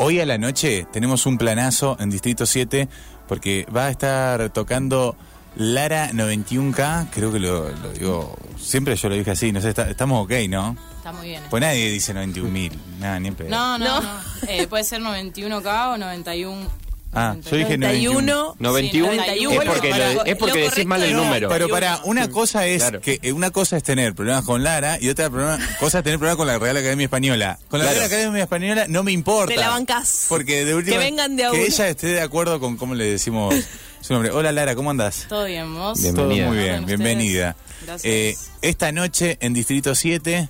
Hoy a la noche tenemos un planazo en Distrito 7 porque va a estar tocando Lara 91K, creo que lo, lo digo, siempre yo lo dije así, no sé, está- estamos ok, ¿no? Está muy bien. Pues nadie dice 91.000, nada, ni en pedo. No, no, No. no. Eh, puede ser 91K o 91. Ah, yo dije 91. 91, 91. es porque, lo- es porque decís mal el número. Pero para, una cosa es Claro. que eh, una cosa es tener problemas con Lara y otra problema- cosa es tener problemas con la Real Academia Española. Con la Claro. Real Academia Española no me importa. Te la bancás. Porque de última Que vengan de a que ella esté de acuerdo con cómo le decimos su nombre. Hola Lara, ¿cómo andás? Todo bien, vos. Bien. Todo Bienvenida. muy bien, bienvenida. Gracias. Eh, esta noche en Distrito 7,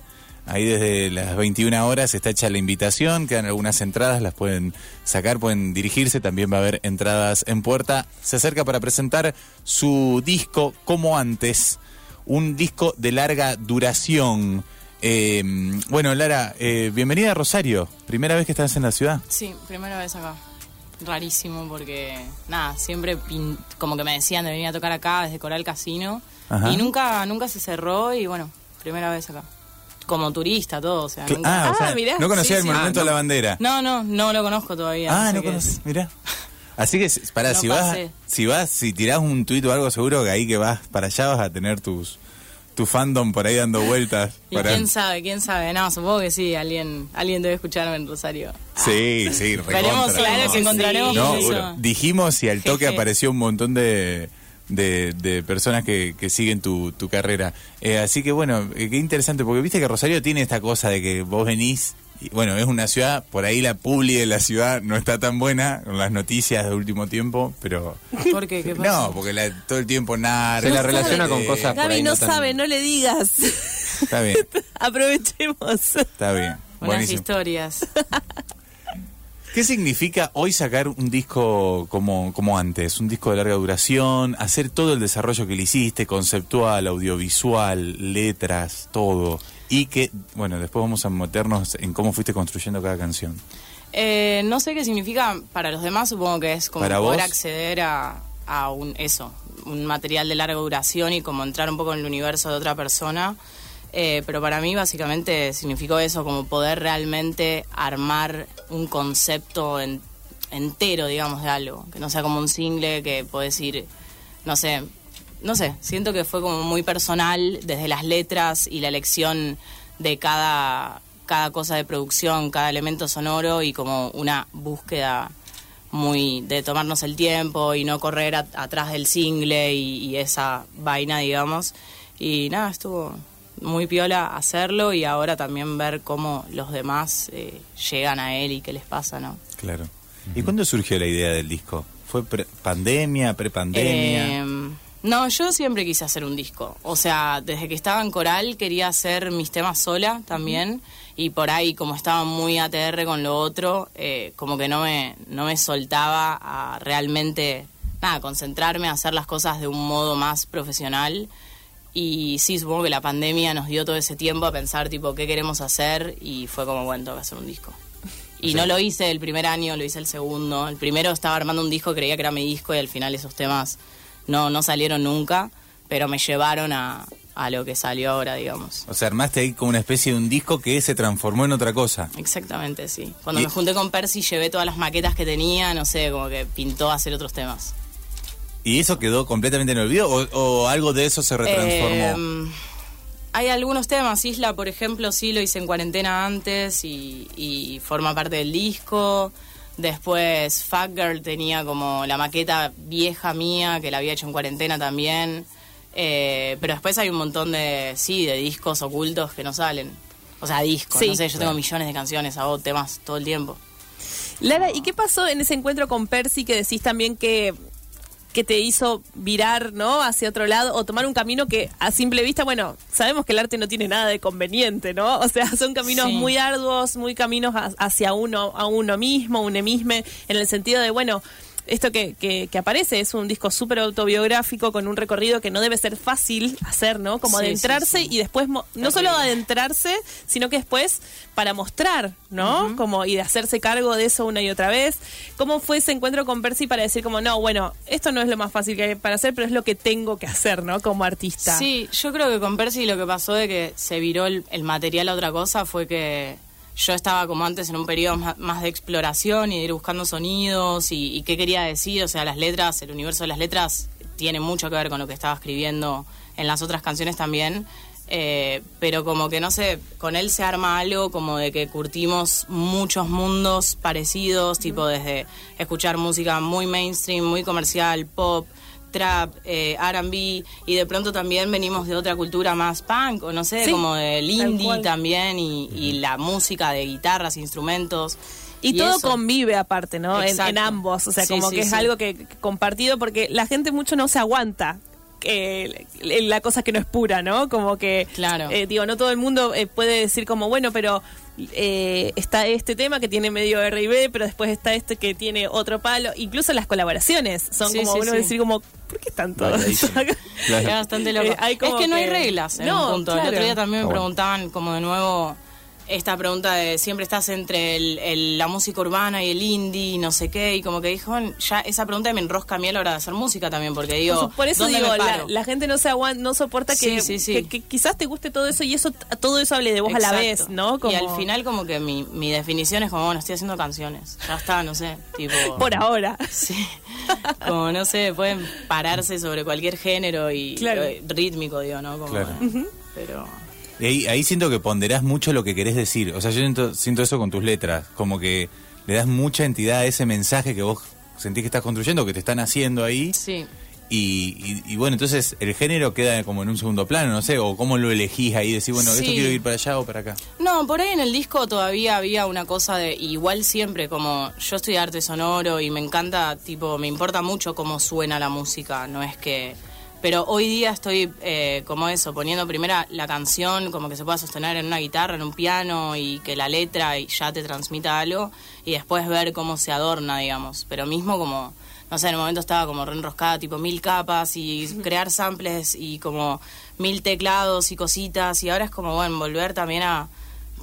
ahí desde las 21 horas está hecha la invitación, quedan algunas entradas, las pueden sacar, pueden dirigirse, también va a haber entradas en puerta. Se acerca para presentar su disco como antes, un disco de larga duración. Eh, bueno, Lara, eh, bienvenida a Rosario, primera vez que estás en la ciudad. Sí, primera vez acá. Rarísimo porque, nada, siempre pin- como que me decían de venir a tocar acá desde Coral Casino. Ajá. Y nunca nunca se cerró y bueno, primera vez acá. Como turista, todo, o sea, nunca- Ah, o Ah, sea, mirá. no conocía Sí, el sí. monumento Ah, a la bandera. No, no, no lo conozco todavía. Ah, sé no qué conoces, es. mirá. Así que, para, No si vas, pasé. si vas, si tirás un tuit o algo, seguro que ahí que vas para allá vas a tener tus tu fandom por ahí dando vueltas. Y para- quién sabe, quién sabe. No, supongo que sí, alguien alguien debe escucharme en Rosario. Sí, sí, recontra. Veremos, claro que encontraremos No, eso. bueno, dijimos y al toque Jeje. apareció un montón de, de, de personas que, que siguen tu, tu carrera. Eh, así que bueno, eh, qué interesante, porque viste que Rosario tiene esta cosa de que vos venís, y bueno, es una ciudad, por ahí la publi de la ciudad no está tan buena con las noticias de último tiempo, pero... ¿Por qué? ¿Qué pasa? No, porque la- todo el tiempo nada. Se la relaciona con cosas por Gaby ahí no, no tan- sabe, no le digas. Está bien, Aprovechemos. está bien. Buenas Buenísimo. historias. ¿Qué significa hoy sacar un disco como, como antes? Un disco de larga duración, hacer todo el desarrollo que le hiciste, conceptual, audiovisual, letras, todo. Y que, bueno, después vamos a meternos en cómo fuiste construyendo cada canción. Eh, no sé qué significa para los demás, supongo que es como ¿Para poder vos? acceder a, a un eso, un material de larga duración y como entrar un poco en el universo de otra persona. Eh, pero para mí básicamente significó eso, como poder realmente armar un concepto en- entero, digamos, de algo. Que no sea como un single que podés ir, no sé, no sé, siento que fue como muy personal desde las letras y la elección de cada, cada cosa de producción, cada elemento sonoro y como una búsqueda muy de tomarnos el tiempo y no correr atrás del single y, y esa vaina, digamos. Y nada, estuvo muy piola hacerlo y ahora también ver cómo los demás eh, llegan a él y qué les pasa, ¿no? Claro. ¿Y cuándo surgió la idea del disco? ¿Fue pre- pandemia, prepandemia? Eh, no, yo siempre quise hacer un disco. O sea, desde que estaba en coral quería hacer mis temas sola también. Y por ahí, como estaba muy ATR con lo otro, eh, como que no me, no me soltaba a realmente, nada, concentrarme a hacer las cosas de un modo más profesional. Y sí, supongo que la pandemia nos dio todo ese tiempo a pensar, tipo, qué queremos hacer. Y fue como, bueno, tengo que hacer un disco. Y no lo hice el primer año, lo hice el segundo. El primero estaba armando un disco, creía que era mi disco y al final esos temas no, no salieron nunca, pero me llevaron a, a lo que salió ahora, digamos. O sea, armaste ahí como una especie de un disco que se transformó en otra cosa. Exactamente, sí. Cuando Y- me junté con Percy llevé todas las maquetas que tenía, no sé, como que pintó a hacer otros temas. ¿Y eso quedó completamente en el olvido o, o algo de eso se retransformó? Eh, hay algunos temas, Isla, por ejemplo, sí lo hice en cuarentena antes y, y forma parte del disco. Después Fat Girl tenía como la maqueta vieja mía, que la había hecho en cuarentena también. Eh, pero después hay un montón de, sí, de discos ocultos que no salen. O sea, discos, Sí. no sé, yo tengo millones de canciones, hago temas todo el tiempo. Lara, ¿y qué pasó en ese encuentro con Percy que decís también que, que te hizo virar, ¿no? Hacia otro lado o tomar un camino que a simple vista, bueno, sabemos que el arte no tiene nada de conveniente, ¿no? O sea, son caminos Sí. muy arduos, muy caminos ha- hacia uno, a uno mismo, un emisme, en el sentido de, bueno, esto que, que, que aparece es un disco súper autobiográfico con un recorrido que no debe ser fácil hacer, ¿no? Como Sí, adentrarse sí, sí. y después, mo- no Terrible. solo adentrarse, sino que después para mostrar, ¿no? Como y de hacerse cargo de eso una y otra vez. ¿Cómo fue ese encuentro con Percy para decir como, no, bueno, esto no es lo más fácil que hay para hacer, pero es lo que tengo que hacer, ¿no? Como artista. Sí, yo creo que con Percy lo que pasó de que se viró el, el material a otra cosa fue que yo estaba como antes en un periodo más, de exploración y de ir buscando sonidos y, y qué quería decir. O sea, las letras, el universo de las letras tiene mucho que ver con lo que estaba escribiendo en las otras canciones también. Eh, pero como que no sé, con él se arma algo como de que curtimos muchos mundos parecidos, tipo desde escuchar música muy mainstream, muy comercial, pop, trap, eh, R&B y de pronto también venimos de otra cultura más punk o no sé, Sí, como del tal indie también y, y la música de guitarras, instrumentos. Y, todo eso. convive aparte, ¿no? En, ambos. O sea, Sí, como sí, que es algo que, que compartido porque la gente mucho no se aguanta. eh, la cosa que no es pura, ¿no? Como que, Claro. eh, digo, no todo el mundo eh, puede decir como, bueno, pero eh, está este tema que tiene medio R y B, pero después está este que tiene otro palo. Incluso las colaboraciones son Sí, como sí, uno sí. decir como, ¿por qué están todos acá? Es bastante loco. Eh, hay es que no hay reglas en No, un punto. El otro día también me bueno. preguntaban como de nuevo esta pregunta de siempre estás entre el- el- la música urbana y el indie, no sé qué, y como que dijo, ya esa pregunta me enrosca a mí a la hora de hacer música también, porque digo, Por, eso ¿dónde digo, me la, paro? la gente no se aguanta, no soporta que, Sí, sí, sí. que- que quizás te guste todo eso y eso todo eso hable de vos a la vez, ¿no? Como- Y al final como que mi, mi definición es como, bueno, estoy haciendo canciones, ya está, no sé, tipo... por ahora. Sí, como no sé, pueden pararse sobre cualquier género y Claro. rítmico, digo, ¿no? Como, Claro. Pero... Y ahí, ahí siento que ponderás mucho lo que querés decir. O sea, yo siento, siento eso con tus letras. Como que le das mucha entidad a ese mensaje que vos sentís que estás construyendo, que te están haciendo ahí. Sí, Y, y- y bueno, entonces el género queda como en un segundo plano, no sé, o cómo lo elegís ahí, decís, bueno, esto quiero ir para allá o para acá. No, por ahí en el disco todavía había una cosa de igual siempre como yo estoy de arte sonoro y me encanta, tipo, me importa mucho cómo suena la música, no es que pero hoy día estoy eh, como eso, poniendo primera la canción como que se pueda sostener en una guitarra, en un piano y que la letra y ya te transmita algo y después ver cómo se adorna, digamos, pero mismo como no sé, en un momento estaba como re enroscada, tipo mil capas y crear samples y como mil teclados y cositas. Y ahora es como, bueno, volver también a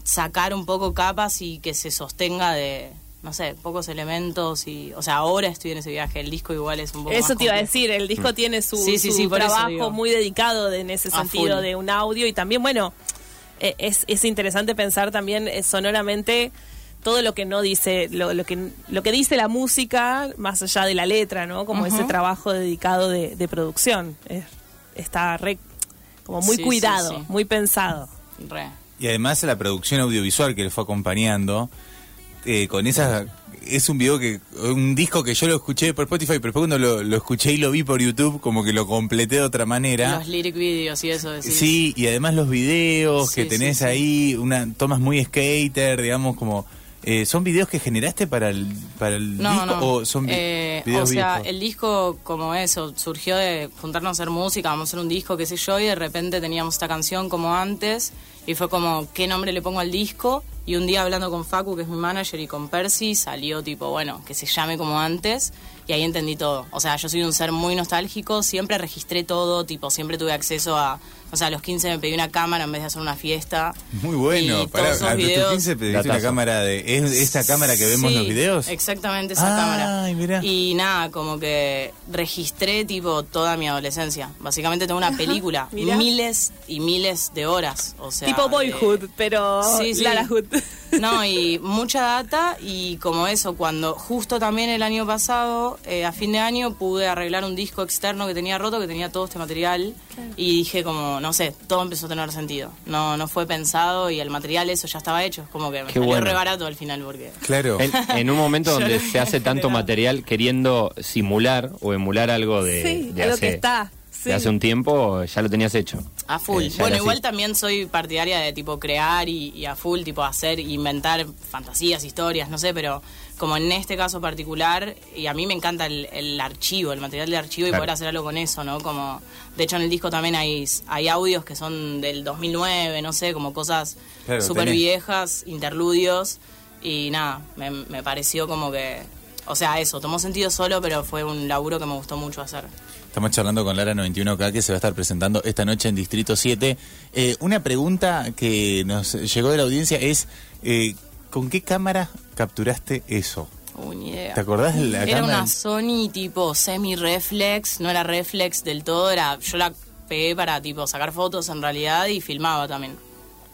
sacar un poco capas y que se sostenga de, no sé, pocos elementos. y O sea, ahora estoy en ese viaje, el disco igual es un poco Eso más te iba a decir, el disco tiene su, Sí, sí, su sí, por eso trabajo muy dedicado de- en ese sentido de un audio y también, bueno, eh, es, es interesante pensar también eh, sonoramente todo lo que no dice, lo, lo que lo que dice la música más allá de la letra, ¿no? Como ese trabajo dedicado de, de producción. Es- está re, como muy Sí, sí, cuidado, sí. muy pensado. Re. Y además la producción audiovisual que le fue acompañando, eh, con esa... Es un video que, un disco que yo lo escuché por Spotify, pero después cuando lo, lo escuché y lo vi por YouTube, como que lo completé de otra manera. Los lyric videos y eso. decís. Sí, y además los videos Sí, que tenés sí, sí. ahí, una tomas muy skater, digamos, como... eh, ¿Son videos que generaste para el, para el No, disco no. o son vi- Eh, videos o sea, viejos? el disco como eso, surgió de juntarnos a hacer música, vamos a hacer un disco, qué sé yo, y de repente teníamos esta canción como antes, y fue como, ¿qué nombre le pongo al disco? Y un día hablando con Facu, que es mi manager, y con Percy, salió tipo, bueno, que se llame como antes, y ahí entendí todo. O sea, yo soy un ser muy nostálgico, siempre registré todo, tipo, siempre tuve acceso a... O sea, a los 15 me pedí una cámara en vez de hacer una fiesta. Muy bueno. Y Pará, todos esos a tus videos- 15 pediste una cámara de... ¿Es esa cámara que vemos en Sí, los videos? Exactamente esa Ay, cámara. mirá. Y nada, como que registré tipo toda mi adolescencia. Básicamente tengo una película, mirá. miles y miles de horas. O sea, tipo de- Boyhood, pero Sí, sí. No, y mucha data y como eso, cuando justo también el año pasado, eh, a fin de año, pude arreglar un disco externo que tenía roto, que tenía todo este material y dije como, no sé, todo empezó a tener sentido. No no fue pensado y el material eso ya estaba hecho, es como que me Qué salió bueno. re barato al final porque... Claro. En, en un momento donde lo se hace tanto material queriendo simular o emular algo de, Sí, de hace, que está. Sí. de hace un tiempo, ya lo tenías hecho. A full. Eh, bueno, igual así. también soy partidaria de tipo crear y, y a full, tipo hacer, inventar fantasías, historias, no sé, pero como en este caso particular, y a mí me encanta el, el archivo, el material de archivo y poder hacer algo con eso, ¿no? Como, de hecho en el disco también hay, hay audios que son del 2009, no sé, como cosas Claro, súper viejas, interludios, y nada, me, me pareció como que, o sea, eso, tomó sentido solo, pero fue un laburo que me gustó mucho hacer. Estamos charlando con Lara 91K que se va a estar presentando esta noche en Distrito 7. Eh, una pregunta que nos llegó de la audiencia es, eh, ¿con qué cámara capturaste eso? Ni idea. ¿Te acordás de la Era cámara? una Sony tipo semi-reflex, no era reflex del todo, era yo la pegué para tipo sacar fotos en realidad y filmaba también.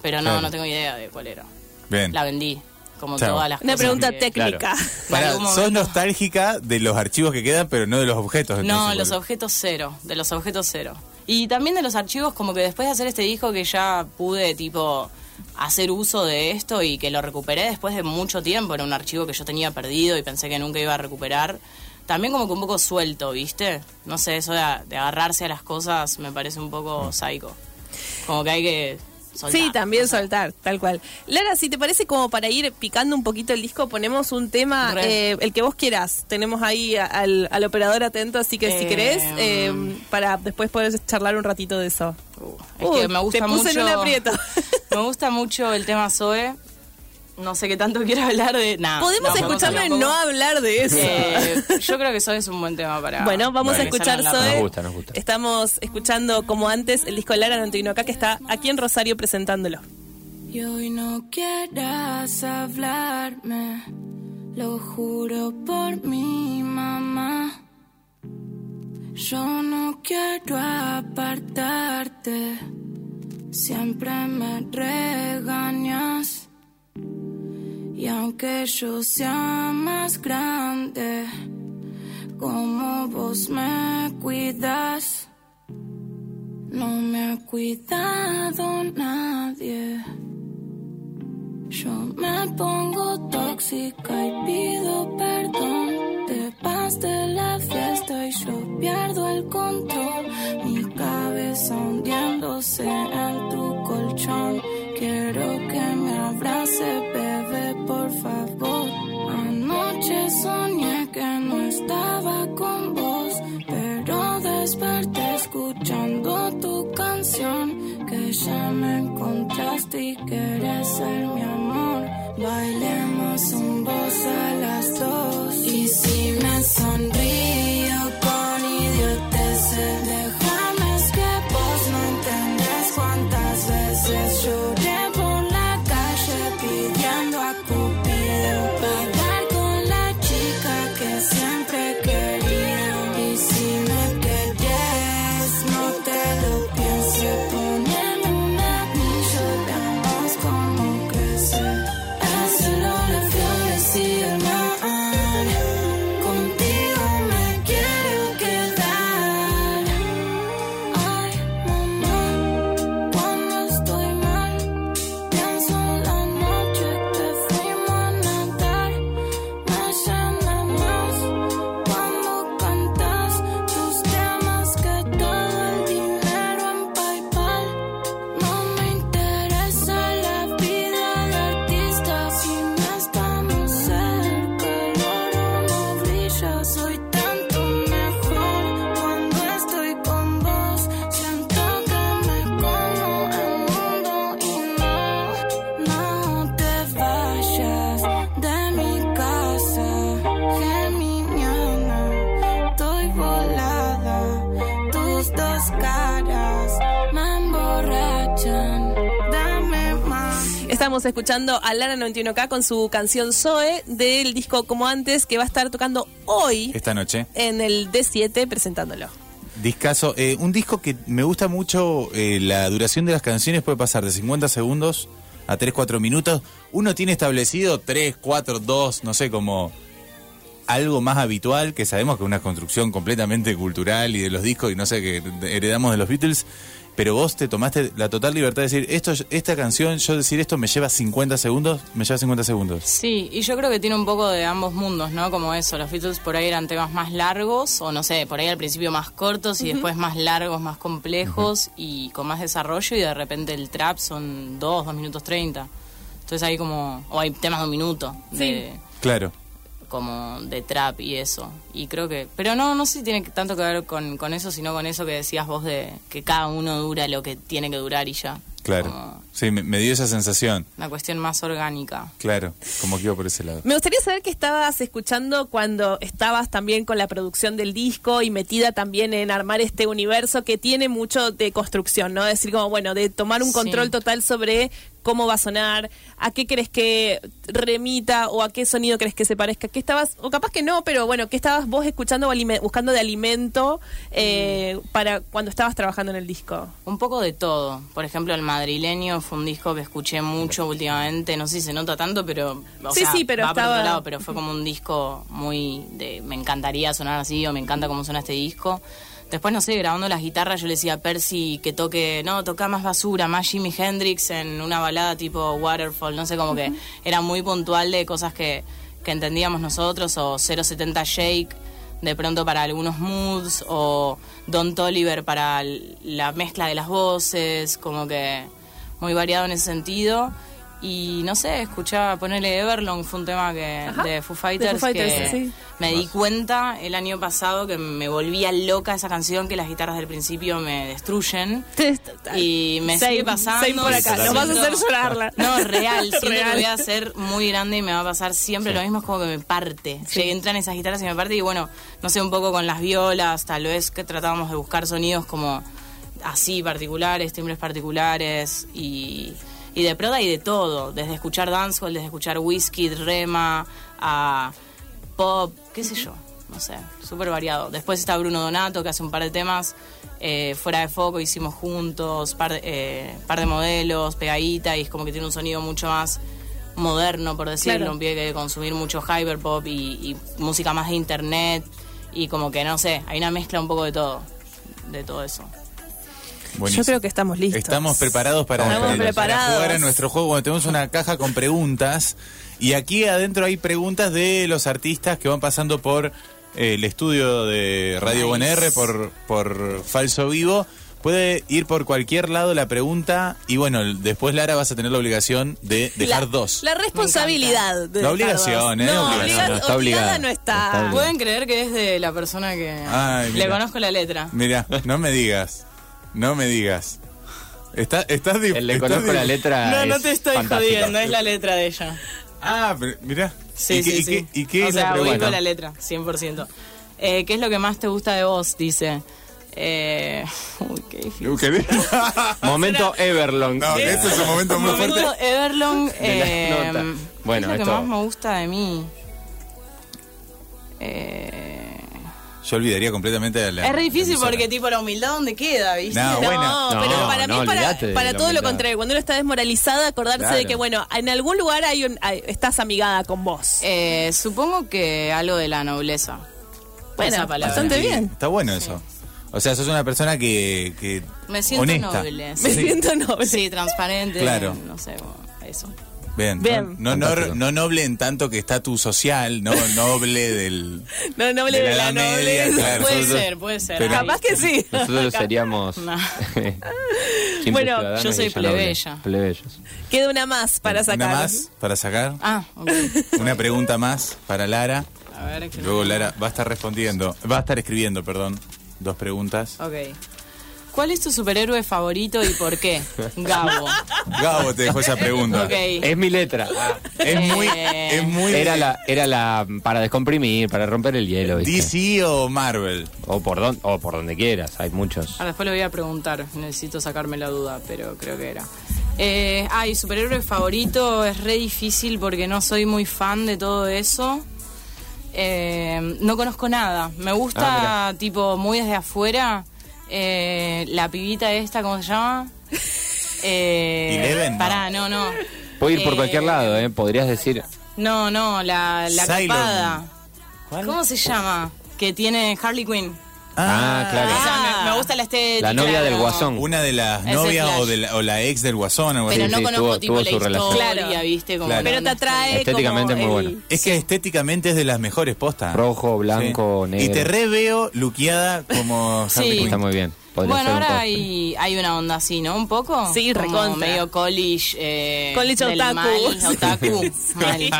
Pero no, Claro. no tengo idea de cuál era. Bien. la vendí. Como Chao. todas las Una cosas pregunta que- técnica. Para, algún sos momento- nostálgica de los archivos que quedan, pero no de los objetos. No, entonces, los porque- objetos cero, de los objetos cero. Y también de los archivos, como que después de hacer este disco que ya pude, tipo, hacer uso de esto y que lo recuperé después de mucho tiempo, era un archivo que yo tenía perdido y pensé que nunca iba a recuperar. También como que un poco suelto, ¿viste? No sé, eso de, de agarrarse a las cosas me parece un poco psycho. Como que hay que soltar. Sí, también soltar, tal cual. Lara, si te parece como para ir picando un poquito el disco, ponemos un tema, eh, el que vos quieras. Tenemos ahí al, al operador atento, así que si Eh, querés, eh, para después poder charlar un ratito de eso. Uh, es Uy, que me gusta te puse mucho. en un aprieto. me gusta mucho el tema Zoe. No sé qué tanto quiero hablar de. Nada. Podemos no, escucharlo hablar y un no hablar de eso. Eh, yo creo que Zoe es un buen tema para. Bueno, vamos a escuchar. Zoe. Nos gusta, nos gusta. Estamos escuchando como antes el disco de Lara Nantino acá que está aquí en Rosario presentándolo. Y hoy no quieras hablarme, lo juro por mi mamá. Yo no quiero apartarte, siempre me regañas. Y aunque yo sea más grande, como vos me cuidas, no me ha cuidado nadie. Yo me pongo tóxica y pido perdón. Te vas de la fiesta y yo pierdo el control. Mi cabeza hundiéndose en tu colchón. Quiero que me abrace, bebé, por favor. Anoche soñé que no estaba con vos, pero desperté escuchando tu canción. Que ya me encontraste y quieres ser mi amor. Bailemos un voz a las dos. Caras me emborrachan. Dame más. Estamos escuchando a Lara 91K con su canción Zoe del disco Como Antes que va a estar tocando hoy Esta noche. en el D7 presentándolo. Discaso. Eh, un disco que me gusta mucho, eh, la duración de las canciones puede pasar de 50 segundos a 3, 4 minutos. Uno tiene establecido 3, 4, 2, no sé, como algo más habitual, que sabemos que es una construcción completamente cultural y de los discos y no sé, que heredamos de los Beatles. Pero vos te tomaste la total libertad de decir, esto, esta canción, yo decir esto me lleva 50 segundos, me lleva 50 segundos. Sí, y yo creo que tiene un poco de ambos mundos, ¿no? Como eso, los Beatles por ahí eran temas más largos, o no sé, por ahí al principio más cortos y después más largos, más complejos y con más desarrollo, y de repente el trap son dos, dos minutos treinta. Entonces hay como, o hay temas de un minuto, de, Claro. Como de trap y eso. Y creo que, pero no, no sé si tiene tanto que ver con, con eso, sino con eso que decías vos de que cada uno dura lo que tiene que durar y ya. Claro. Como Sí, me, me dio esa sensación. una cuestión más orgánica. Claro, como que iba por ese lado. Me gustaría saber qué estabas escuchando cuando estabas también con la producción del disco y metida también en armar este universo que tiene mucho de construcción, ¿no? Es decir, como bueno, de tomar un Sí. control total sobre cómo va a sonar, a qué crees que remita o a qué sonido crees que se parezca, qué estabas, o capaz que no, pero bueno, qué estabas vos escuchando o buscando de alimento eh, para cuando estabas trabajando en el disco. Un poco de todo. Por ejemplo, El Madrileño fue un disco que escuché mucho últimamente. No sé si se nota tanto, pero. o Sí, sea, sí, pero va por estaba- otro lado, pero fue como un disco muy. de Me encantaría sonar así o me encanta cómo suena este disco. Después, no sé, grabando las guitarras, yo le decía a Percy que toque. No, toca más basura, más Jimi Hendrix en una balada tipo Waterfall. No sé, como que era muy puntual de cosas que, que entendíamos nosotros. O 070 Shake de pronto para algunos moods o Don Toliver para la mezcla de las voces, como que muy variado en ese sentido. Y no sé, escuchaba ponerle Everlong, fue un tema que Ajá, de Foo de Fighters, Foo Fighters, que sí. me di cuenta el año pasado que me volvía loca esa canción, que las guitarras del principio me destruyen. Y me Same, sigue pasando. por acá, nos vas a hacer llorarla. No, real, siento Real. que voy a ser muy grande y me va a pasar siempre lo mismo, es como que me parte. Llegué, entran esas guitarras y me parte y bueno, no sé, un poco con las violas, tal vez que tratábamos de buscar sonidos como así particulares, timbres particulares y, y de proda y de todo, desde escuchar dancehall, desde escuchar whisky, rema, a pop, qué sé yo, no sé, súper variado. Después está Bruno Donato que hace un par de temas eh, fuera de foco, hicimos juntos, par de, eh, par de modelos, pegadita y es como que tiene un sonido mucho más moderno, por decirlo, Claro. un pibe que consumir mucho hyperpop y, y música más de internet y como que no sé, hay una mezcla un poco de todo, de todo eso. Buenísimo. Yo creo que estamos listos. Estamos preparados para, Estamos para preparados. jugar a nuestro juego. Bueno, tenemos una caja con preguntas y aquí adentro hay preguntas de los artistas que van pasando por eh, el estudio de Radio Nice. UNR, por, por Falso Vivo. Puede ir por cualquier lado la pregunta y bueno, después Lara vas a tener la obligación de dejar la, dos. La responsabilidad. de La obligación, dos. ¿eh? No, Obligación. obligada- No, está obligada obligada. no está. Está obligada. Pueden creer que es de la persona que Ay, le conozco la letra. Mira, no me digas, no me digas. Está, estás El le estás conozco la letra. No, no es te estoy fantástico. jodiendo, es la letra de ella. Ah, pero mira. Sí, ¿Y qué, sí, y sí. qué- y qué o es sea, la pregunta? la letra, 100%. Eh, ¿Qué es lo que más te gusta de vos? Dice. Eh, uy, qué difícil. Momento Everlong. No, este es un momento muy Momento fuerte. Everlong. De la eh. Bueno, ¿qué es lo esto- que más me gusta de mí? Eh, Yo olvidaría completamente la. es re difícil la porque, tipo, la humildad, ¿dónde queda, viste? No, No, bueno. pero No, para mí para, todo lo contrario. Cuando uno está desmoralizada, acordarse Claro. de que, bueno, en algún lugar hay un, hay- estás amigada con vos. Eh, supongo que algo de la nobleza. Bueno, Esa palabra. bastante Sí, bien. Está bueno eso. O sea, sos una persona que. que Me siento honesta. noble. Me siento noble. Sí, transparente. Claro. No sé, eso. Bien. Bien. No, no, Fantástico. no noble en tanto que estatus social, no noble del. No, noble De de, la Media, nobleza. claro. Puede nosotros- ser, puede ser. Pero-. Capaz que sí. Nosotros seríamos. Bueno, yo soy plebeya. Plebeyos. Queda una más para sacar. Una más para sacar. Ah, ok. Una pregunta más para Lara. A ver, Luego Lara va a estar respondiendo. Va a estar escribiendo, perdón. Dos preguntas. Ok. ¿Cuál es tu superhéroe favorito y por qué? Gabo. Gabo te dejó esa pregunta. Ok. Es mi letra. Es muy. Eh, Es muy. Era la, era la para descomprimir, para romper el hielo, ¿viste? DC o Marvel. O por, don, o por donde quieras, hay muchos. Ahora después le voy a preguntar, necesito sacarme la duda, pero creo que era. Eh, ay, superhéroe favorito es re difícil porque no soy muy fan de todo eso. Eh, no conozco nada. Me gusta, Ah, tipo, muy desde afuera, eh, la pibita esta, ¿cómo se llama? Eh, Eleven, no. Pará, no, no. Puede ir por Eh, cualquier lado, ¿eh? Podrías decir. No, no, la, la Cylon. copada. ¿Cómo se llama? Que tiene Harley Quinn. Ah, claro. O sea, Ah. me, me gusta la estética. La novia del Guasón. Una de las novias o, de la, o la ex del guasón. Pero así. no sí, conozco tuvo- tipo tuvo la su relación. historia, Claro. ¿viste? Como Claro. Pero te atrae Estéticamente como muy el- bueno. Es que estéticamente es de las mejores postas. Rojo, blanco, negro. Y te reveo luqueada como Sí. Está muy bien. Podría Bueno, ahora hay, hay una onda así, ¿no? Un poco. Sí, Como recontra. medio college. Eh, College otaku. otaku. Sí.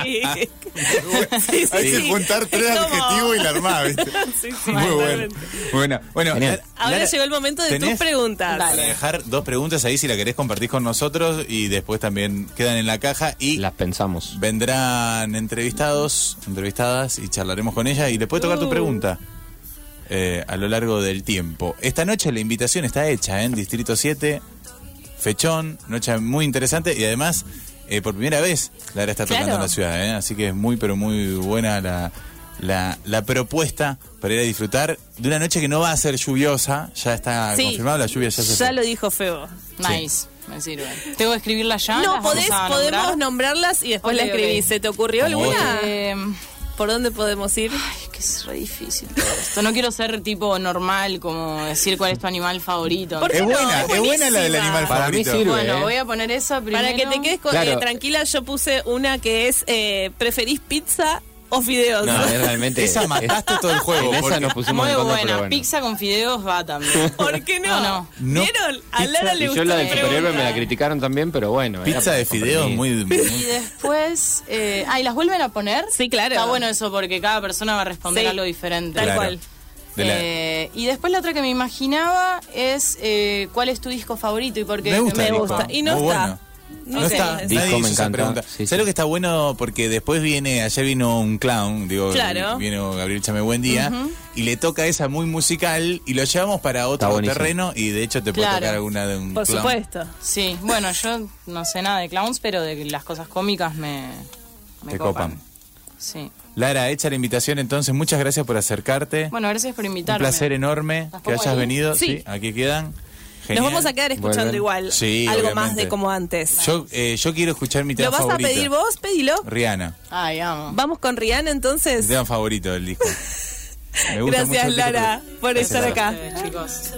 Sí, sí, Hay que juntar tres Es como- adjetivos y la armás, ¿viste? Sí, sí, Muy bueno. totalmente. Bueno, bueno Genial. Lara- Ahora Lara, llegó el momento de tus ¿tenés preguntas. Para dejar dos preguntas ahí si la querés compartir con nosotros y después también quedan en la caja y Las pensamos. vendrán entrevistados, entrevistadas y charlaremos con ella y le puede tocar tu Uh. pregunta eh, a lo largo del tiempo. Esta noche la invitación está hecha ¿eh? en Distrito 7, Fechón, noche muy interesante y además eh, por primera vez Lara está tocando Claro. en la ciudad, ¿eh? así que es muy pero muy buena la, la, la propuesta para ir a disfrutar de una noche que no va a ser lluviosa, ya está Sí. confirmado, la lluvia ya se Ya fue. lo dijo Febo. Nice, me sirve. ¿Tengo que escribirla ya? No, ¿Las vamos podés, podemos nombrar? nombrarlas y después Ok, la escribís. ¿Se te ocurrió alguna? Eh, ¿Por dónde podemos ir? ay, es re difícil todo esto. No quiero ser tipo normal, como decir cuál es tu animal favorito. ¿Por qué Es no? buena, es buena la del animal Para mí favorito. sirve. Bueno, ¿eh? voy a poner esa primero. Para que te quedes con- Claro. eh, tranquila, yo puse una que es eh, ¿preferís pizza o fideos? No, es realmente. Esa mataste todo el juego, En esa nos pusimos Muy en contra, buena. pero bueno. Pizza con fideos va también. ¿Por qué no? No, no. ¿Vieron? A Pizza- Lara le Y gustó yo la del superhéroe me la criticaron también, pero bueno. era Pizza de fideos muy, Y muy- después. Eh, ah, ¿y las vuelven a poner? Sí, claro. Está bueno eso porque cada persona va a responder Sí. algo diferente. Tal Claro. cual. de la- Eh, y después la otra que me imaginaba es eh, ¿cuál es tu disco favorito? y por qué Me gusta, Me el disco. gusta. Y no Muy está. bueno. No está, nadie me hizo esa pregunta. Sí, ¿Sabes sí. lo que está bueno? Porque después viene, ayer vino un clown, digo, Claro. vino Gabriel Chame Buen Día, y le toca esa muy musical y lo llevamos para otro terreno y de hecho te puede tocar alguna de un Por clown. supuesto. Sí, bueno, yo no sé nada de clowns, pero de las cosas cómicas me, me Te copan. Sí. Lara, hecha la invitación entonces, muchas gracias por acercarte. Bueno, gracias por un invitarme. placer enorme ¿Las que hayas ahí? venido. Sí. Sí, aquí quedan. Nos vamos a quedar escuchando igual. Sí, algo más de como antes. Yo, eh, yo quiero escuchar mi tema ¿Lo vas favorito. a pedir vos? Pedilo. Rihanna, Ay, amo. Vamos con Rihanna mi entonces. tema favorito del disco. Me gusta mucho Gracias Lara pero- por Gracias, estar acá. Chicos.